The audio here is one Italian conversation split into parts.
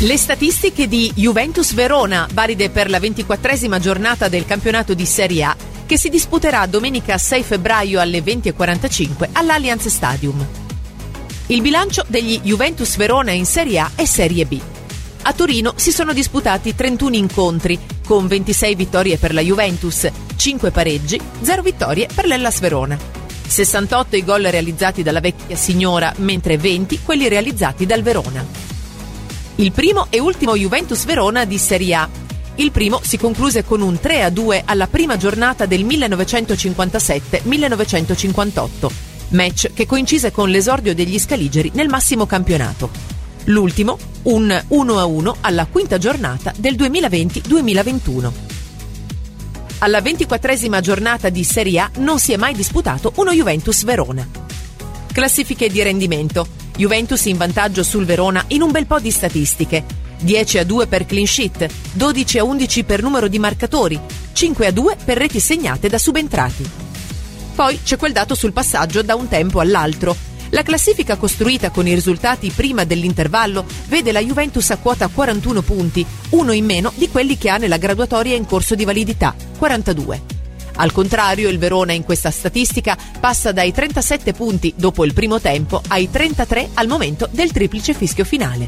Le statistiche di Juventus Verona, valide per la ventiquattresima giornata del campionato di Serie A, che si disputerà domenica 6 febbraio alle 20.45 all'Allianz Stadium. Il bilancio degli Juventus Verona in Serie A e Serie B. A Torino si sono disputati 31 incontri, con 26 vittorie per la Juventus, 5 pareggi, 0 vittorie per l'Ellas Verona. 68 i gol realizzati dalla vecchia signora, mentre 20 quelli realizzati dal Verona il primo e ultimo Juventus Verona di Serie A. Il primo si concluse con un 3-2 alla prima giornata del 1957-1958, match che coincise con l'esordio degli Scaligeri nel massimo campionato. L'ultimo, un 1-1 alla quinta giornata del 2020-2021. Alla ventiquattresima giornata di Serie A non si è mai disputato uno Juventus Verona. Classifiche di rendimento. Juventus in vantaggio sul Verona in un bel po' di statistiche. 10 a 2 per clean sheet, 12 a 11 per numero di marcatori, 5 a 2 per reti segnate da subentrati. Poi c'è quel dato sul passaggio da un tempo all'altro. La classifica costruita con i risultati prima dell'intervallo vede la Juventus a quota 41 punti, uno in meno di quelli che ha nella graduatoria in corso di validità, 42. Al contrario, il Verona in questa statistica passa dai 37 punti dopo il primo tempo ai 33 al momento del triplice fischio finale.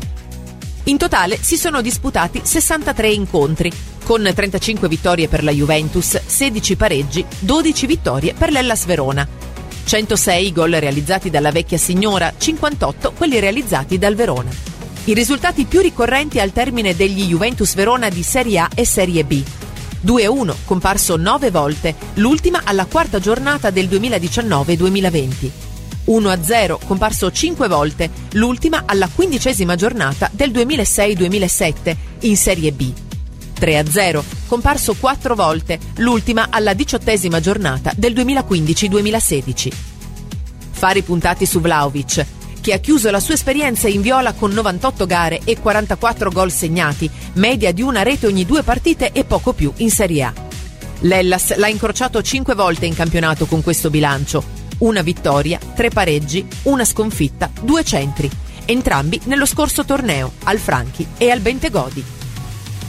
In totale si sono disputati 63 incontri, con 35 vittorie per la Juventus, 16 pareggi, 12 vittorie per l'Ellas Verona. 106 gol realizzati dalla vecchia signora, 58 quelli realizzati dal Verona. I risultati più ricorrenti al termine degli Juventus Verona di Serie A e Serie B. 2-1, comparso nove volte, l'ultima alla quarta giornata del 2019-2020. 1-0, comparso cinque volte, l'ultima alla quindicesima giornata del 2006-2007 in Serie B. 3-0, comparso quattro volte, l'ultima alla diciottesima giornata del 2015-2016. Fari puntati su Vlaovic, che ha chiuso la sua esperienza in viola con 98 gare e 44 gol segnati, media di una rete ogni due partite e poco più in Serie A. L'Ellas l'ha incrociato 5 volte in campionato con questo bilancio, una vittoria, tre pareggi, una sconfitta, due centri, entrambi nello scorso torneo, al Franchi e al Bentegodi.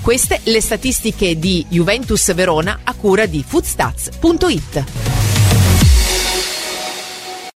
Queste le statistiche di Juventus Verona a cura di foodstats.it.